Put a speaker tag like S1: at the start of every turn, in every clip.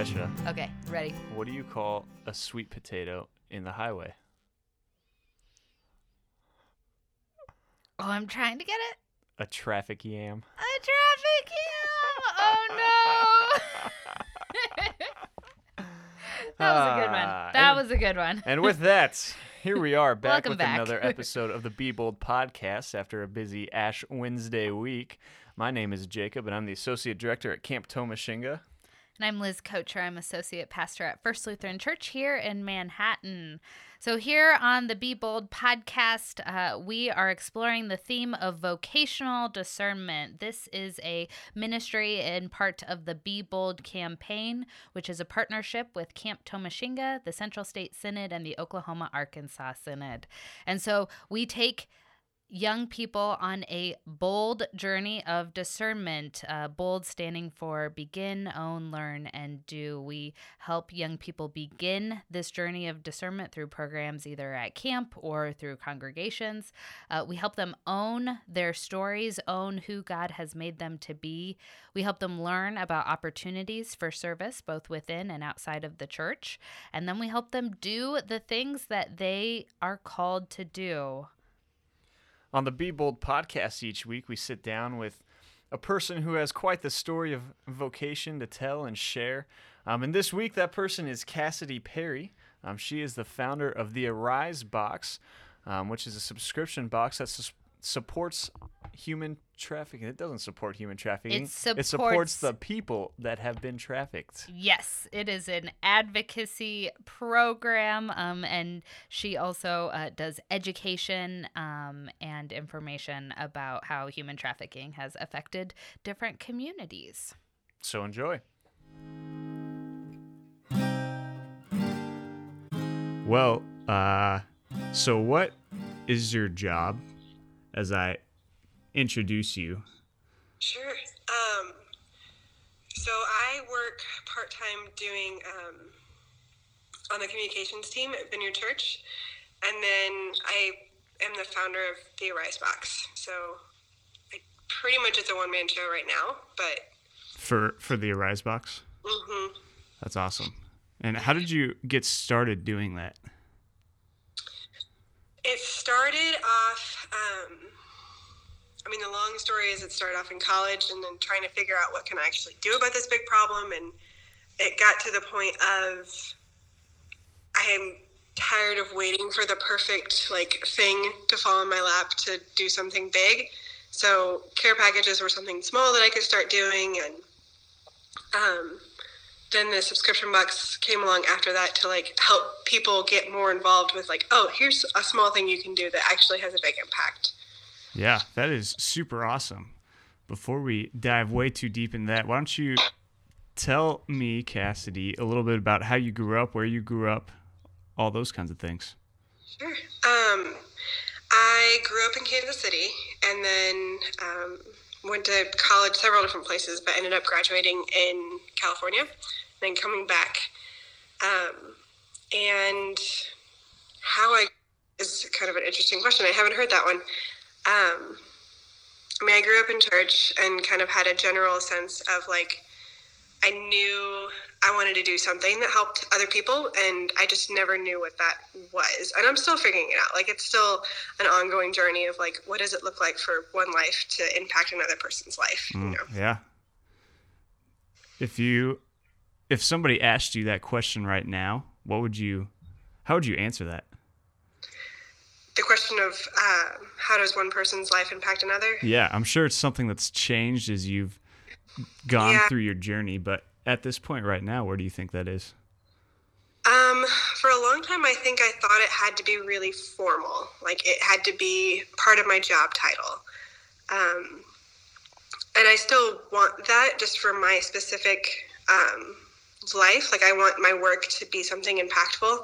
S1: question.
S2: Okay, ready.
S1: What do you call a sweet potato in the highway?
S2: Oh, I'm trying to get it.
S1: A traffic yam.
S2: A traffic yam. Oh no. that was a good one.
S1: Ah,
S2: That
S1: and-
S2: was a good one.
S1: And with that, here we are back with
S2: back.
S1: another episode of the Be Bold podcast after a busy Ash Wednesday week. My name is Jacob, and I'm the Associate Director at Camp Tomashinga.
S2: And I'm Liz Kocher. I'm associate pastor at First Lutheran Church here in Manhattan. So, here on the Be Bold podcast, uh, we are exploring the theme of vocational discernment. This is a ministry and part of the Be Bold campaign, which is a partnership with Camp Tomashinga, the Central State Synod, and the Oklahoma Arkansas Synod. And so, we take young people on a bold journey of discernment. Uh, bold standing for begin, own, learn, and do. We help young people begin this journey of discernment through programs either at camp or through congregations. Uh, we help them own their stories, own who God has made them to be. We help them learn about opportunities for service, both within and outside of the church. And then we help them do the things that they are called to do.
S1: On the Be Bold podcast each week, we sit down with a person who has quite the story of vocation to tell and share. Um, and this week, that person is Cassidy Perry. Um, she is the founder of the Arise Box, um, which is a subscription box that sus- supports human trafficking. It doesn't support human trafficking.
S2: It
S1: supports
S2: supports-
S1: the people that have been trafficked.
S2: Yes, it is an advocacy program, um, and she also uh, does education um, and information about how human trafficking has affected different communities.
S1: So enjoy. Well, uh, so what is your job as I introduce you?
S3: Sure. Um, so I work part time doing um, on the communications team at Vineyard Church, and then I am the founder of the Arise Box. So I pretty much it's a one man show right now, but
S1: For for the Arise box?
S3: mhm.
S1: That's awesome. And how did you get started doing that?
S3: It started off. Um, I mean, the long story is it started off in college, and then trying to figure out what can I actually do about this big problem, and it got to the point of I am tired of waiting for the perfect like thing to fall in my lap to do something big. So care packages were something small that I could start doing, and um, then the subscription box came along after that to like help people get more involved with like, oh, here's a small thing you can do that actually has a big impact.
S1: Yeah, that is super awesome. Before we dive way too deep in that, why don't you tell me, Cassidy, a little bit about how you grew up, where you grew up, all those kinds of things.
S3: Sure. Um, I grew up in Kansas City and then um, went to college several different places, but ended up graduating in California, then coming back. Um, and how I is kind of an interesting question. I haven't heard that one. Um, I mean, I grew up in church and kind of had a general sense of like, I knew I wanted to do something that helped other people, and I just never knew what that was. And I'm still figuring it out. Like, it's still an ongoing journey of like, what does it look like for one life to impact another person's life? You
S1: Mm,
S3: know?
S1: yeah. If you, if somebody asked you that question right now, what would you, how would you answer that?
S3: The question of uh, how does one person's life impact another?
S1: Yeah, I'm sure it's something that's changed as you've gone
S3: Yeah.
S1: through your journey, but at this point right now, where do you think that is?
S3: Um, for a long time, I think I thought it had to be really formal. Like it had to be part of my job title. Um, and I still want that just for my specific um, life. Like I want my work to be something impactful.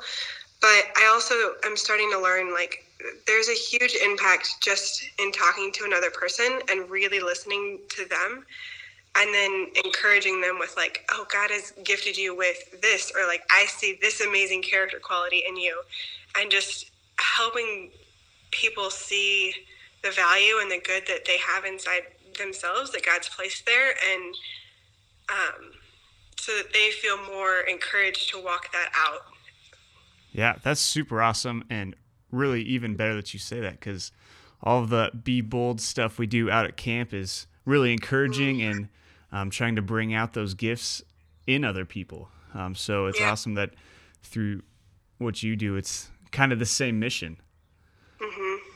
S3: But I also am starting to learn like there's a huge impact just in talking to another person and really listening to them and then encouraging them with like oh god has gifted you with this or like i see this amazing character quality in you and just helping people see the value and the good that they have inside themselves that god's placed there and um, so that they feel more encouraged to walk that out.
S1: Yeah, that's super awesome and really even better that you say that because all of the be bold stuff we do out at camp is really encouraging and um, trying to bring out those gifts in other people. Um, so it's
S3: Yeah.
S1: awesome that through what you do, it's kind of the same mission.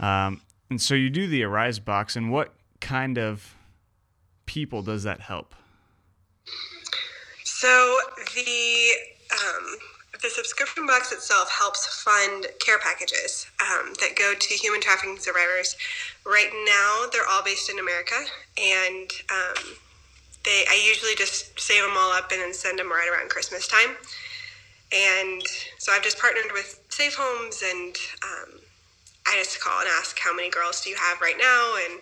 S1: Um, and so you do the Arise box, and what kind of people does that help?
S3: So the um, the subscription box itself helps fund care packages um, that go to human trafficking survivors. Right now, they're all based in America, and um, they I usually just save them all up and then send them right around Christmas time. And so I've just partnered with Safe Homes, and um, I just call and ask how many girls do you have right now, and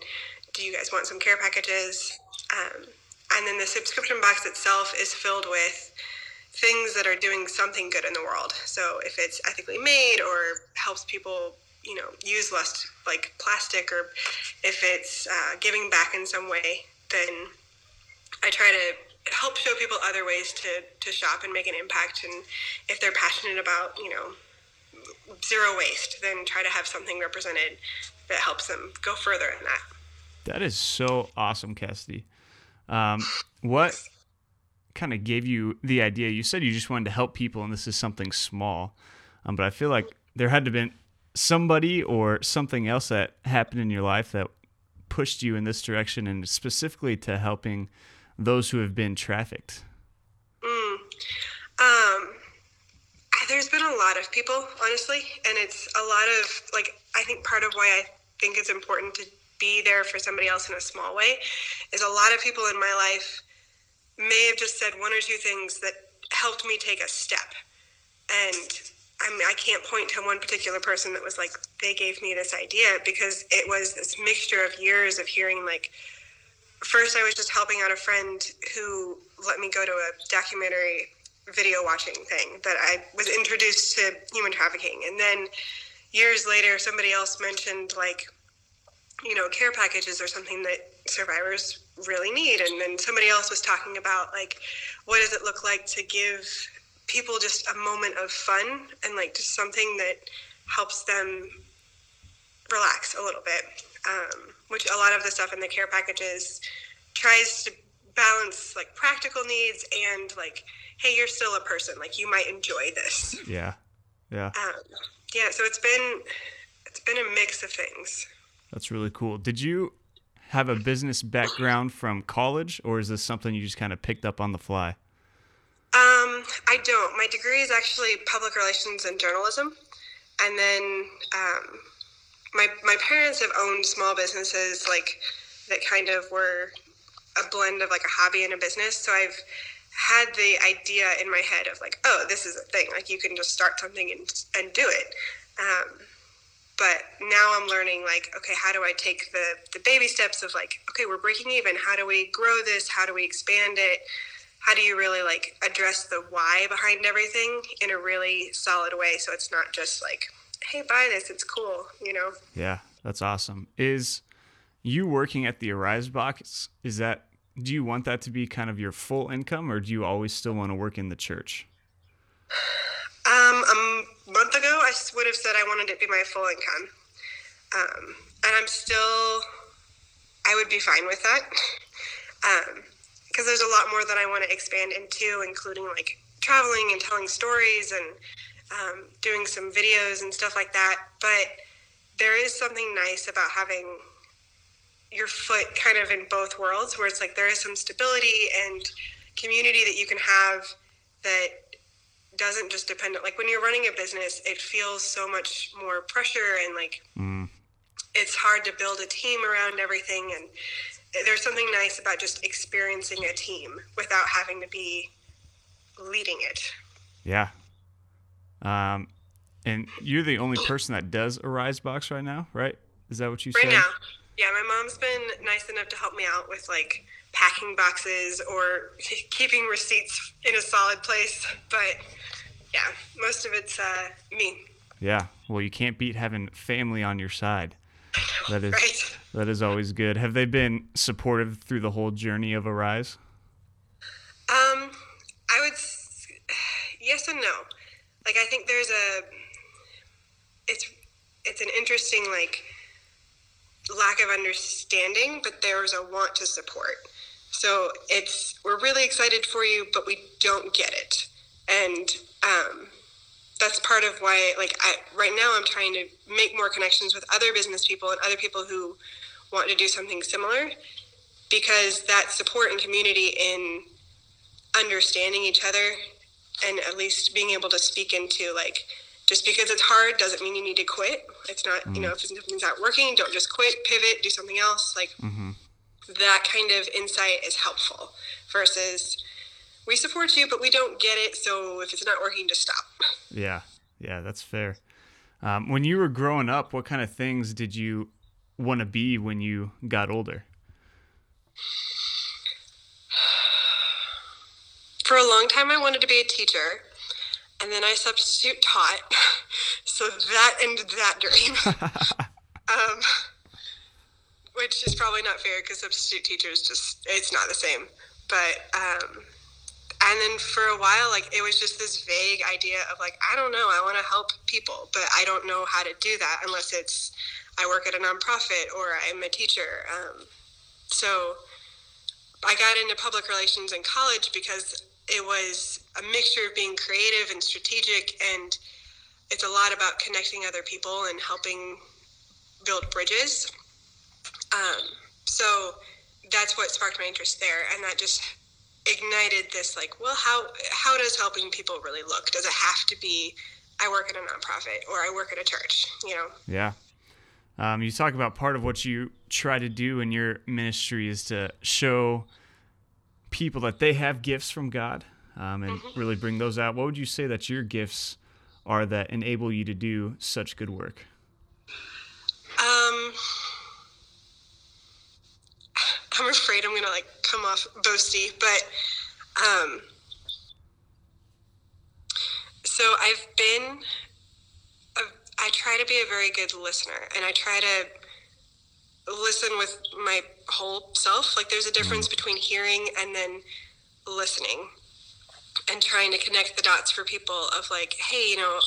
S3: do you guys want some care packages? Um, and then the subscription box itself is filled with things that are doing something good in the world. So if it's ethically made or helps people, you know, use less like plastic, or if it's uh, giving back in some way, then I try to help show people other ways to, to shop and make an impact. And if they're passionate about, you know, zero waste, then try to have something represented that helps them go further in that.
S1: That is so awesome, Cassidy. Um, what kind of gave you the idea? You said you just wanted to help people, and this is something small, um, but I feel like there had to have been somebody or something else that happened in your life that pushed you in this direction, and specifically to helping those who have been trafficked.
S3: Um, there's been a lot of people, honestly, and it's a lot of like. I think part of why I think it's important to be there for somebody else in a small way is a lot of people in my life may have just said one or two things that helped me take a step, and I mean, I can't point to one particular person that was like they gave me this idea because it was this mixture of years of hearing like first I was just helping out a friend who let me go to a documentary video watching thing that I was introduced to human trafficking. And then years later, somebody else mentioned, like, you know, care packages are something that survivors really need. And then somebody else was talking about, like, what does it look like to give people just a moment of fun and, like, just something that helps them relax a little bit. Um, which a lot of the stuff in the care packages tries to balance like practical needs and like hey you're still a person like you might enjoy this
S1: Yeah, yeah,
S3: um, yeah so it's been it's been a mix of things
S1: that's really cool. Did you have a business background from college, or is this something you just kind of picked up on the fly?
S3: um, i don't. My degree is actually public relations and journalism. And then um, my, my parents have owned small businesses like that kind of were a blend of like a hobby and a business. So i've had the idea in my head of like oh this is a thing. Like you can just start something and, and do it. Um, but now i'm learning like okay how do i take the, the baby steps of like okay we're breaking even how do we grow this how do we expand it how do you really like address the why behind everything in a really solid way so it's not just like hey buy this it's cool you know
S1: Yeah, that's awesome. Is you working at the Arise box? Is that do you want that to be kind of your full income, or do you always still want to work in the church?
S3: Um, a month ago, I would have said I wanted it to be my full income. Um, and I'm still, I would be fine with that. Because there's a lot more that I want to expand into, including like traveling and telling stories and um, doing some videos and stuff like that. But there is something nice about having your foot kind of in both worlds, where it's like there is some stability and community that you can have that doesn't just depend on like when you're running a business it feels so much more pressure and like
S1: Mm,
S3: it's hard to build a team around everything and there's something nice about just experiencing a team without having to be leading it
S1: yeah. Um, and you're the only person that does Arise box right now, right? Is that what you said?
S3: right now yeah my mom's been nice enough to help me out with like packing boxes or keeping receipts in a solid place but yeah most of it's uh, me
S1: Yeah. Well, you can't beat having family on your side. That is
S3: right
S1: that is always good. Have they been supportive through the whole journey of Arise?
S3: Um, I would s- yes and no. like I think there's a it's it's an interesting like lack of understanding, but there's a want to support. So it's we're really excited for you, but we don't get it, and um, that's part of why like I, right now I'm trying to make more connections with other business people and other people who want to do something similar, because that support and community in understanding each other and at least being able to speak into like just because it's hard doesn't mean you need to quit. It's not, mm-hmm. you know, if something's not working, don't just quit, pivot, do something else. Like mm-hmm. That kind of insight is helpful versus we support you, but we don't get it. So if it's not working, just stop.
S1: Yeah. Yeah, that's fair. Um, when you were growing up, what kind of things did you want to be when you got older?
S3: For a long time, I wanted to be a teacher and then I substitute taught. so that ended that dream. um, which is probably not fair because substitute teachers just, it's not the same. But, um, and then for a while, like it was just this vague idea of like, I don't know, I want to help people, but I don't know how to do that unless it's I work at a nonprofit or I'm a teacher. Um, so I got into public relations in college because it was a mixture of being creative and strategic and it's a lot about connecting other people and helping build bridges um, so that's what sparked my interest there and that just ignited this like well how how does helping people really look does it have to be i work at a nonprofit or i work at a church you know
S1: yeah um, you talk about part of what you try to do in your ministry is to show people that they have gifts from God um, and mm-hmm. really bring those out. What would you say that your gifts are that enable you to do such good work?
S3: Um, I'm afraid I'm gonna like come off boasty, but um, so I've been, a, I try to be a very good listener, and I try to listen with my whole self. Like there's a difference mm. between hearing and then listening and trying to connect the dots for people of like, hey, you know,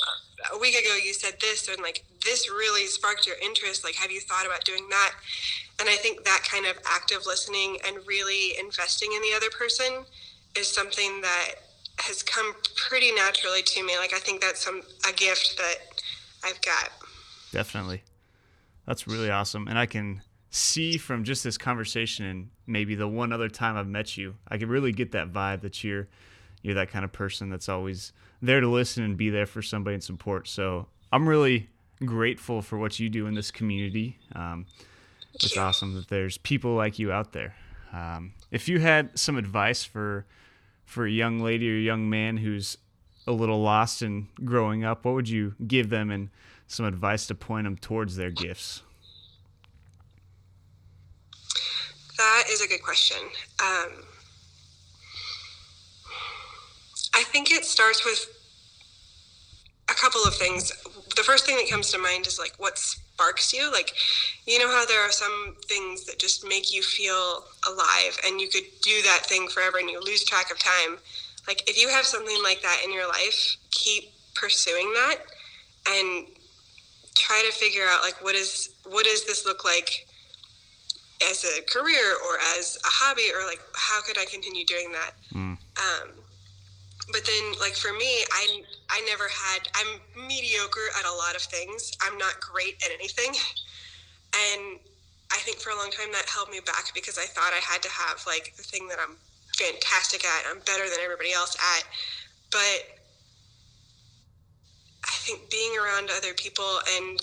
S3: a week ago you said this and like this really sparked your interest. Like, have you thought about doing that? And I think that kind of active listening and really investing in the other person is something that has come pretty naturally to me. Like I think that's some a gift that I've got.
S1: Definitely. That's really awesome. And I can see from just this conversation and maybe the one other time I've met you, I can really get that vibe that you're you're that kind of person that's always there to listen and be there for somebody and support. So I'm really grateful for what you do in this community. Um, it's awesome that there's people like you out there. Um, if you had some advice for for a young lady or young man who's a little lost in growing up, what would you give them and some advice to point them towards their gifts?
S3: That is a good question. Um, I think it starts with a couple of things. The first thing that comes to mind is like what sparks you. Like, you know how there are some things that just make you feel alive and you could do that thing forever and you lose track of time. Like, if you have something like that in your life, keep pursuing that and try to figure out like what is what does this look like as a career or as a hobby or like how could I continue doing that? Mm. Um, but then like for me, I I never had. I'm mediocre at a lot of things. I'm not great at anything, and I think for a long time that held me back because I thought I had to have like the thing that I'm fantastic at. I'm better than everybody else at, but I think being around other people and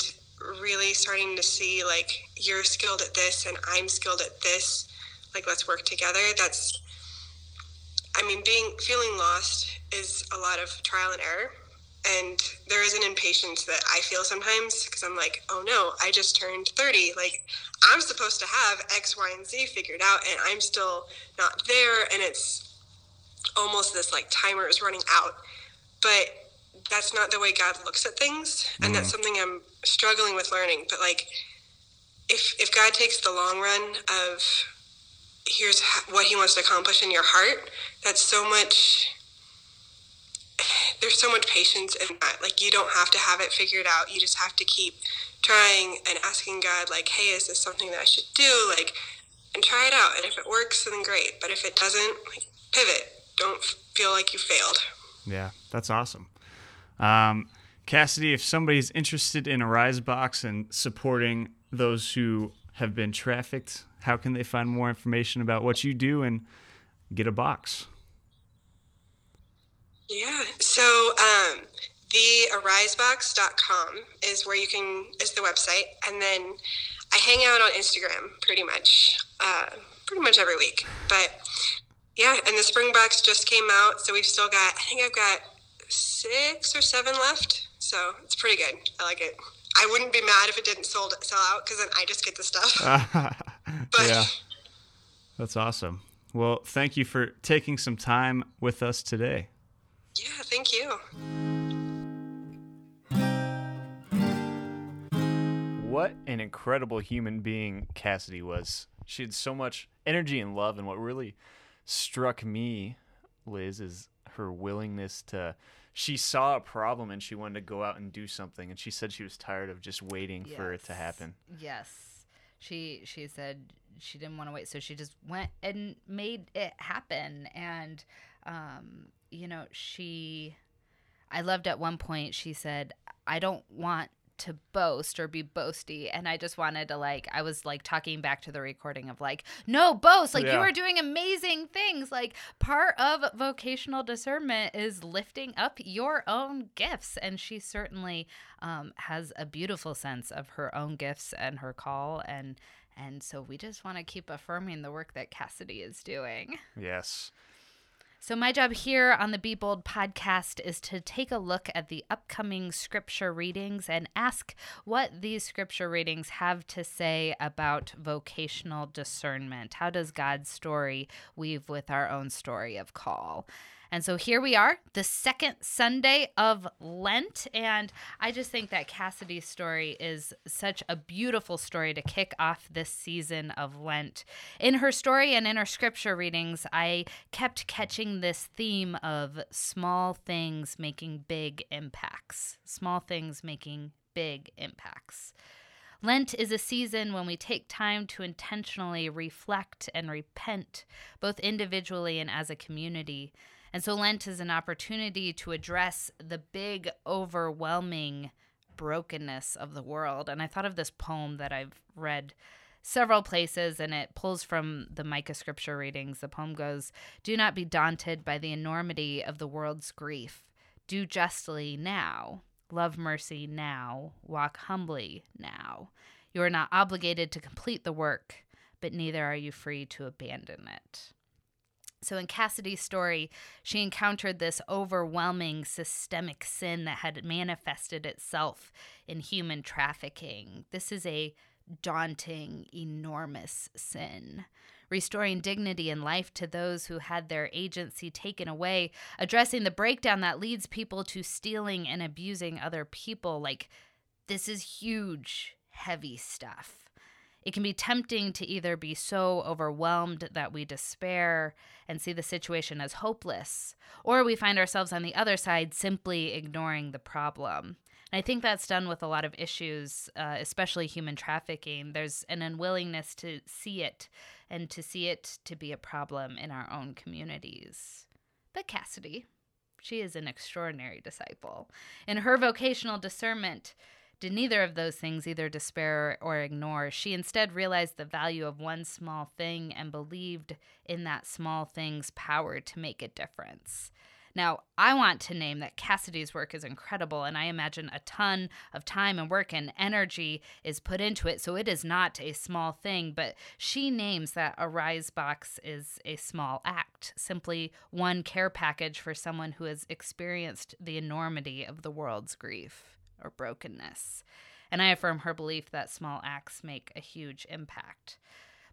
S3: really starting to see like you're skilled at this and I'm skilled at this. Like let's work together. That's I mean being feeling lost is a lot of trial and error. And there is an impatience that I feel sometimes because I'm like, oh no, I just turned 30. Like, I'm supposed to have X, Y, and Z figured out, and I'm still not there. And it's almost this like timer is running out. But that's not the way God looks at things, and mm. that's something I'm struggling with learning. But like, if if God takes the long run of here's what He wants to accomplish in your heart, that's so much there's so much patience in that. Like you don't have to have it figured out. You just have to keep trying and asking God, like, hey, is this something that I should do? Like, and try it out. And if it works, then great. But if it doesn't, like, pivot. Don't feel like you failed.
S1: Yeah, that's awesome. Um, Cassidy, if somebody's interested in Arise Box and supporting those who have been trafficked, how can they find more information about what you do and get a box?
S3: Yeah. So um, the arisebox.com is where you can is the website, and then I hang out on Instagram pretty much, uh, pretty much every week. But yeah, and the spring box just came out, so we've still got. I think I've got six or seven left, so it's pretty good. I like it. I wouldn't be mad if it didn't sold sell out because then I just get the stuff.
S1: but yeah, that's awesome. Well, thank you for taking some time with us today.
S3: Yeah, thank you.
S1: What an incredible human being Cassidy was. She had so much energy and love, and what really struck me, Liz, is her willingness to. She saw a problem and she wanted to go out and do something, and she said she was tired of just waiting yes. for it to happen.
S2: Yes, she she said she didn't want to wait, so she just went and made it happen, and um, you know, she, I loved at one point, she said, I don't want to boast or be boasty and i just wanted to like i was like talking back to the recording of like no boast like yeah. you are doing amazing things. Like part of vocational discernment is lifting up your own gifts and she certainly um, has a beautiful sense of her own gifts and her call and and so we just want to keep affirming the work that cassidy is doing.
S1: Yes
S2: so, my job here on the Be Bold podcast is to take a look at the upcoming scripture readings and ask what these scripture readings have to say about vocational discernment. How does God's story weave with our own story of call? And so here we are, the second Sunday of Lent. And I just think that Cassidy's story is such a beautiful story to kick off this season of Lent. In her story and in her scripture readings, I kept catching this theme of small things making big impacts. Small things making big impacts. Lent is a season when we take time to intentionally reflect and repent, both individually and as a community. And so Lent is an opportunity to address the big, overwhelming brokenness of the world. And I thought of this poem that I've read several places and it pulls from the Micah scripture readings. The poem goes Do not be daunted by the enormity of the world's grief. Do justly now. Love mercy now. Walk humbly now. You are not obligated to complete the work, but neither are you free to abandon it. So, in Cassidy's story, she encountered this overwhelming systemic sin that had manifested itself in human trafficking. This is a daunting, enormous sin. Restoring dignity and life to those who had their agency taken away, addressing the breakdown that leads people to stealing and abusing other people. Like, this is huge, heavy stuff. It can be tempting to either be so overwhelmed that we despair and see the situation as hopeless, or we find ourselves on the other side simply ignoring the problem. And I think that's done with a lot of issues, uh, especially human trafficking. There's an unwillingness to see it and to see it to be a problem in our own communities. But Cassidy, she is an extraordinary disciple. In her vocational discernment, did neither of those things either despair or ignore. She instead realized the value of one small thing and believed in that small thing's power to make a difference. Now, I want to name that Cassidy's work is incredible, and I imagine a ton of time and work and energy is put into it, so it is not a small thing. But she names that Arise Box is a small act, simply one care package for someone who has experienced the enormity of the world's grief or brokenness. And I affirm her belief that small acts make a huge impact.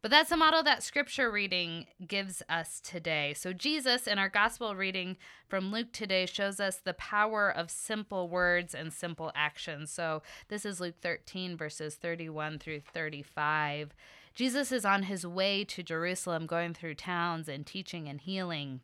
S2: But that's a model that scripture reading gives us today. So, Jesus in our gospel reading from Luke today shows us the power of simple words and simple actions. So, this is Luke 13, verses 31 through 35. Jesus is on his way to Jerusalem, going through towns and teaching and healing.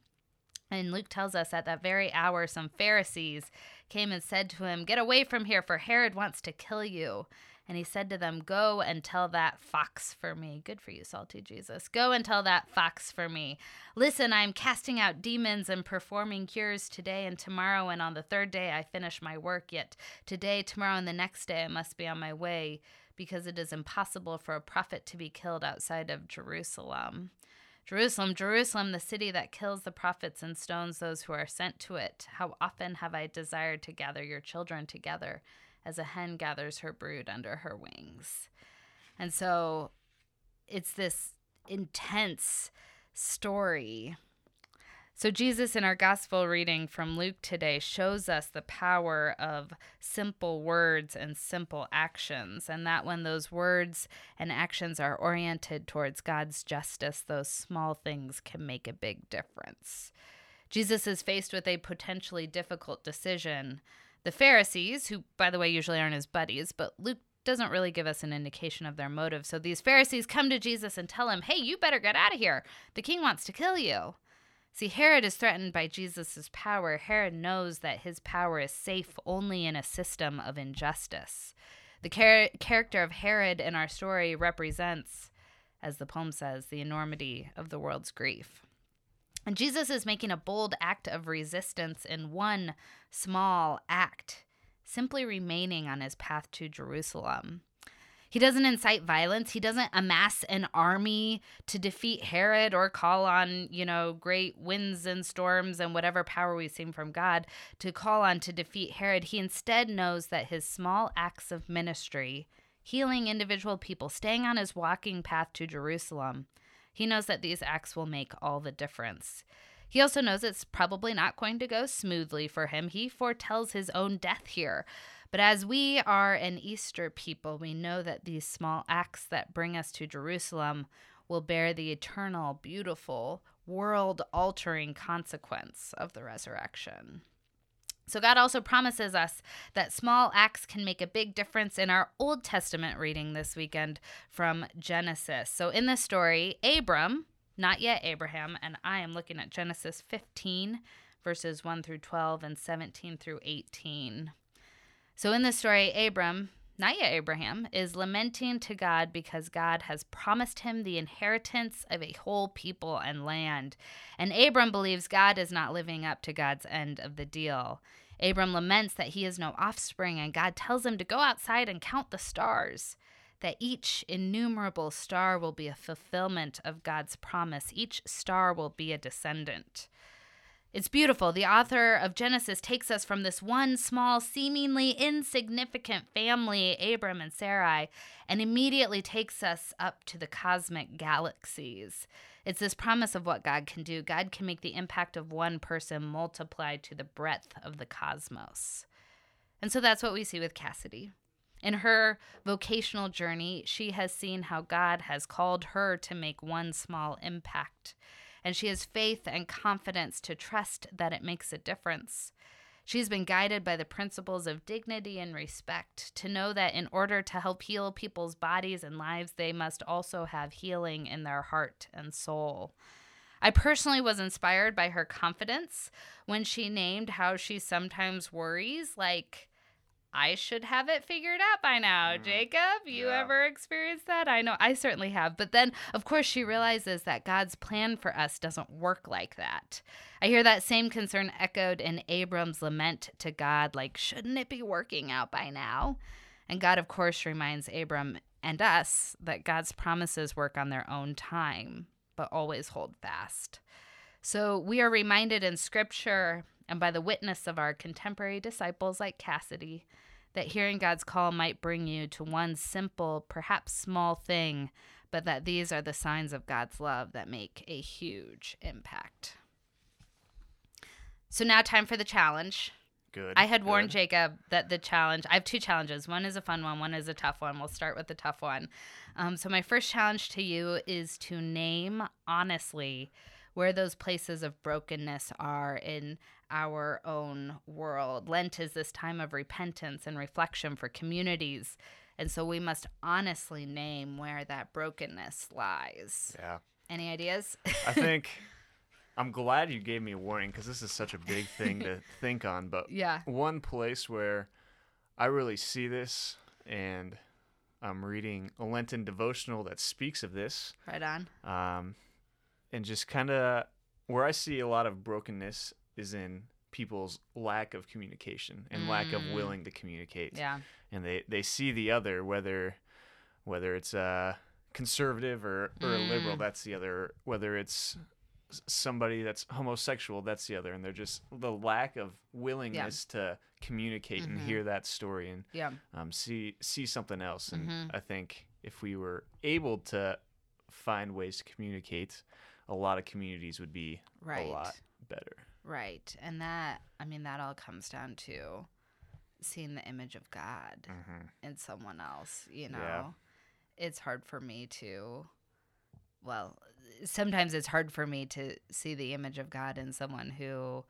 S2: And Luke tells us at that very hour, some Pharisees came and said to him, Get away from here, for Herod wants to kill you. And he said to them, Go and tell that fox for me. Good for you, salty Jesus. Go and tell that fox for me. Listen, I am casting out demons and performing cures today and tomorrow, and on the third day I finish my work. Yet today, tomorrow, and the next day I must be on my way, because it is impossible for a prophet to be killed outside of Jerusalem. Jerusalem, Jerusalem, the city that kills the prophets and stones those who are sent to it. How often have I desired to gather your children together as a hen gathers her brood under her wings. And so it's this intense story. So, Jesus in our gospel reading from Luke today shows us the power of simple words and simple actions, and that when those words and actions are oriented towards God's justice, those small things can make a big difference. Jesus is faced with a potentially difficult decision the Pharisees, who, by the way, usually aren't his buddies, but Luke doesn't really give us an indication of their motive. So these Pharisees come to Jesus and tell him, hey, you better get out of here. The king wants to kill you. See, Herod is threatened by Jesus' power. Herod knows that his power is safe only in a system of injustice. The char- character of Herod in our story represents, as the poem says, the enormity of the world's grief. And Jesus is making a bold act of resistance in one small act, simply remaining on his path to Jerusalem. He doesn't incite violence. He doesn't amass an army to defeat Herod or call on, you know, great winds and storms and whatever power we've seen from God to call on to defeat Herod. He instead knows that his small acts of ministry, healing individual people, staying on his walking path to Jerusalem, he knows that these acts will make all the difference. He also knows it's probably not going to go smoothly for him. He foretells his own death here. But as we are an Easter people, we know that these small acts that bring us to Jerusalem will bear the eternal, beautiful, world altering consequence of the resurrection. So, God also promises us that small acts can make a big difference in our Old Testament reading this weekend from Genesis. So, in this story, Abram, not yet Abraham, and I am looking at Genesis 15, verses 1 through 12 and 17 through 18. So, in this story, Abram, not yet Abraham, is lamenting to God because God has promised him the inheritance of a whole people and land. And Abram believes God is not living up to God's end of the deal. Abram laments that he has no offspring, and God tells him to go outside and count the stars, that each innumerable star will be a fulfillment of God's promise. Each star will be a descendant. It's beautiful. The author of Genesis takes us from this one small, seemingly insignificant family, Abram and Sarai, and immediately takes us up to the cosmic galaxies. It's this promise of what God can do. God can make the impact of one person multiplied to the breadth of the cosmos. And so that's what we see with Cassidy. In her vocational journey, she has seen how God has called her to make one small impact. And she has faith and confidence to trust that it makes a difference. She's been guided by the principles of dignity and respect to know that in order to help heal people's bodies and lives, they must also have healing in their heart and soul. I personally was inspired by her confidence when she named how she sometimes worries, like, I should have it figured out by now. Mm. Jacob, you yeah. ever experienced that? I know I certainly have. But then, of course, she realizes that God's plan for us doesn't work like that. I hear that same concern echoed in Abram's lament to God, like, shouldn't it be working out by now? And God, of course, reminds Abram and us that God's promises work on their own time, but always hold fast. So we are reminded in Scripture and by the witness of our contemporary disciples like Cassidy, that hearing God's call might bring you to one simple, perhaps small thing, but that these are the signs of God's love that make a huge impact. So now, time for the challenge.
S1: Good.
S2: I had
S1: good.
S2: warned Jacob that the challenge, I have two challenges. One is a fun one, one is a tough one. We'll start with the tough one. Um, so, my first challenge to you is to name honestly where those places of brokenness are in our own world. Lent is this time of repentance and reflection for communities. And so we must honestly name where that brokenness lies.
S1: Yeah.
S2: Any ideas?
S1: I think I'm glad you gave me a warning because this is such a big thing to think on. But
S2: Yeah.
S1: one place where I really see this, and I'm reading a Lenten devotional that speaks of this,
S2: Right on.
S1: um, and just kind of where I see a lot of brokenness is in people's lack of communication and lack of
S2: Mm.
S1: willing to communicate
S2: Yeah.
S1: and they they see the other whether whether it's a conservative or, or a liberal
S2: Mm.
S1: that's the other whether it's somebody that's homosexual that's the other and they're just the lack of willingness to communicate and
S2: Mhm.
S1: hear that story and
S2: Yeah.
S1: um, see see something else and
S2: Mhm.
S1: i think if we were able to find ways to communicate a lot of communities would be
S2: Right.
S1: a lot better
S2: Right. And that, I mean, that all comes down to seeing the image of God
S1: mm-hmm.
S2: in someone else, you know?
S1: Yeah.
S2: It's hard for me to, well, sometimes it's hard for me to see the image of God in someone who,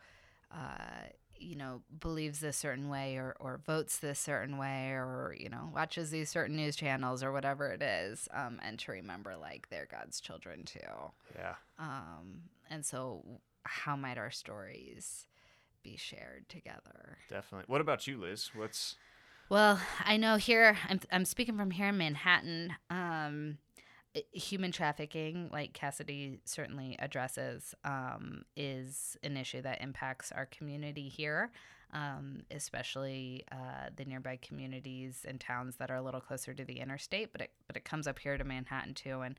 S2: uh, you know, believes this certain way or, or votes this certain way or, you know, watches these certain news channels or whatever it is. Um, and to remember, like, they're God's children too.
S1: yeah
S2: Um, and so, how might our stories be shared together?
S1: definitely what about you liz what's
S2: Well, I know here, I'm, I'm speaking from here in Manhattan. Um, human trafficking, like Cassidy certainly addresses, um, is an issue that impacts our community here, um, especially uh, the nearby communities and towns that are a little closer to the interstate. But it but it comes up here to Manhattan too, and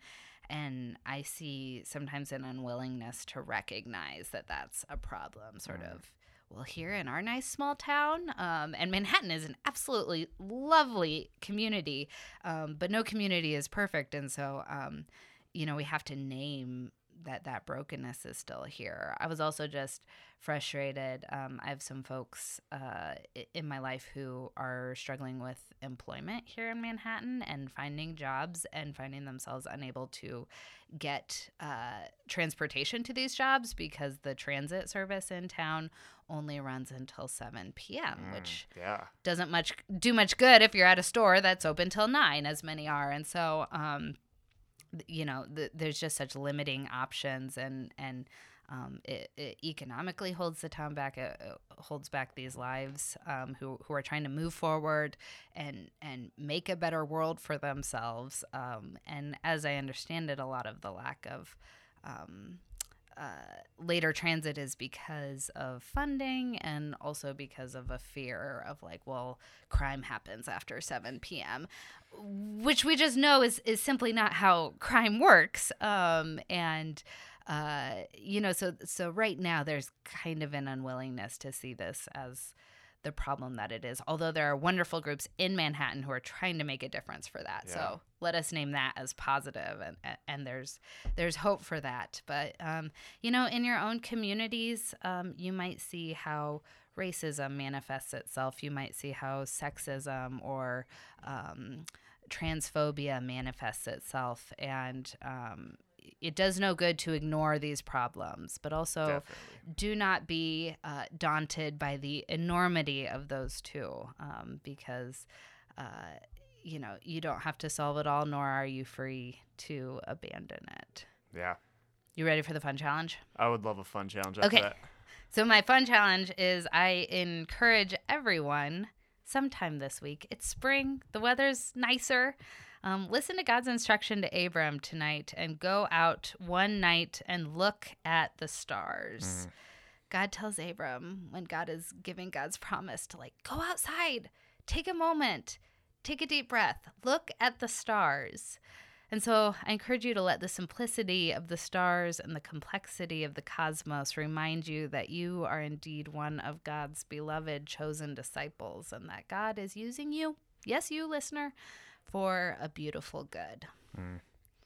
S2: and I see sometimes an unwillingness to recognize that that's a problem, sort
S1: Mm.
S2: of well, here in our nice small town, um, and Manhattan is an absolutely lovely community, um, but no community is perfect, and so um, you know we have to name that that brokenness is still here. I was also just frustrated. Um, I have some folks uh, in my life who are struggling with employment here in Manhattan and finding jobs and finding themselves unable to get uh, transportation to these jobs because the transit service in town only runs until 7 p.m.,
S1: Mm,
S2: which
S1: yeah
S2: doesn't much do much good if you're at a store that's open till 9 as many are and so um you know th- there's just such limiting options and and um, it, it economically holds the town back. It, it holds back these lives um, who, who are trying to move forward and and make a better world for themselves. Um, and as I understand it, a lot of the lack of um, uh, later transit is because of funding and also because of a fear of like, well, crime happens after 7 p.m., which we just know is, is simply not how crime works. Um, and, uh, you know, so, so right now there's kind of an unwillingness to see this as the problem that it is. Although there are wonderful groups in Manhattan who are trying to make a difference for that.
S1: Yeah.
S2: So let us name that as positive and and there's there's hope for that. But um, you know, in your own communities, um, you might see how racism manifests itself. You might see how sexism or um, transphobia manifests itself, and um, it does no good to ignore these problems, but also
S1: definitely
S2: do not be uh, daunted by the enormity of those two um, because uh, you know you don't have to solve it all nor are you free to abandon it
S1: yeah
S2: you ready for the fun challenge
S1: I would love a fun challenge after
S2: Okay.
S1: that.
S2: so my fun challenge is i encourage everyone sometime this week it's spring the weather's nicer um, listen to god's instruction to abram tonight and go out one night and look at the stars. God tells Abram when God is giving God's promise to like go outside, take a moment, take a deep breath, look at the stars. And so I encourage you to let the simplicity of the stars and the complexity of the cosmos remind you that you are indeed one of God's beloved chosen disciples and that God is using you, yes, you listener, for a beautiful good.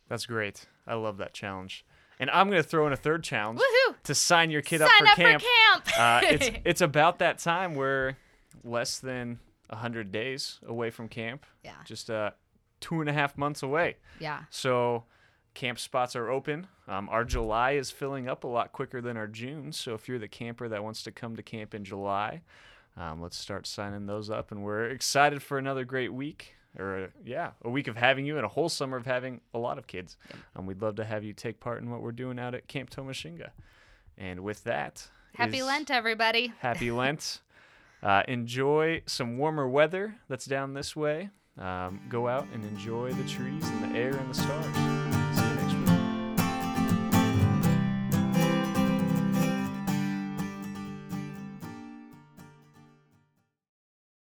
S1: That's great. I love that challenge. And I'm going to throw in a third challenge
S2: Woohoo!
S1: to sign your kid
S2: Sign
S1: up for
S2: up
S1: camp.
S2: for camp.
S1: uh, it's it's about that time. We're less than hundred days away from camp.
S2: yeah.
S1: Just uh, two and a half months away.
S2: Yeah.
S1: So camp spots are open. Um, our July is filling up a lot quicker than our June. So if you're the camper that wants to come to camp in July, um, let's start signing those up. And we're excited for another great week or a, yeah, a week of having you and a whole summer of having a lot of kids. And we'd love to have you take part in what we're doing out at Camp Tomashinga. And with that,
S2: happy Lent, everybody.
S1: Happy Lent. Uh, enjoy some warmer weather that's down this way. Um, go out and enjoy the trees and the air and the stars.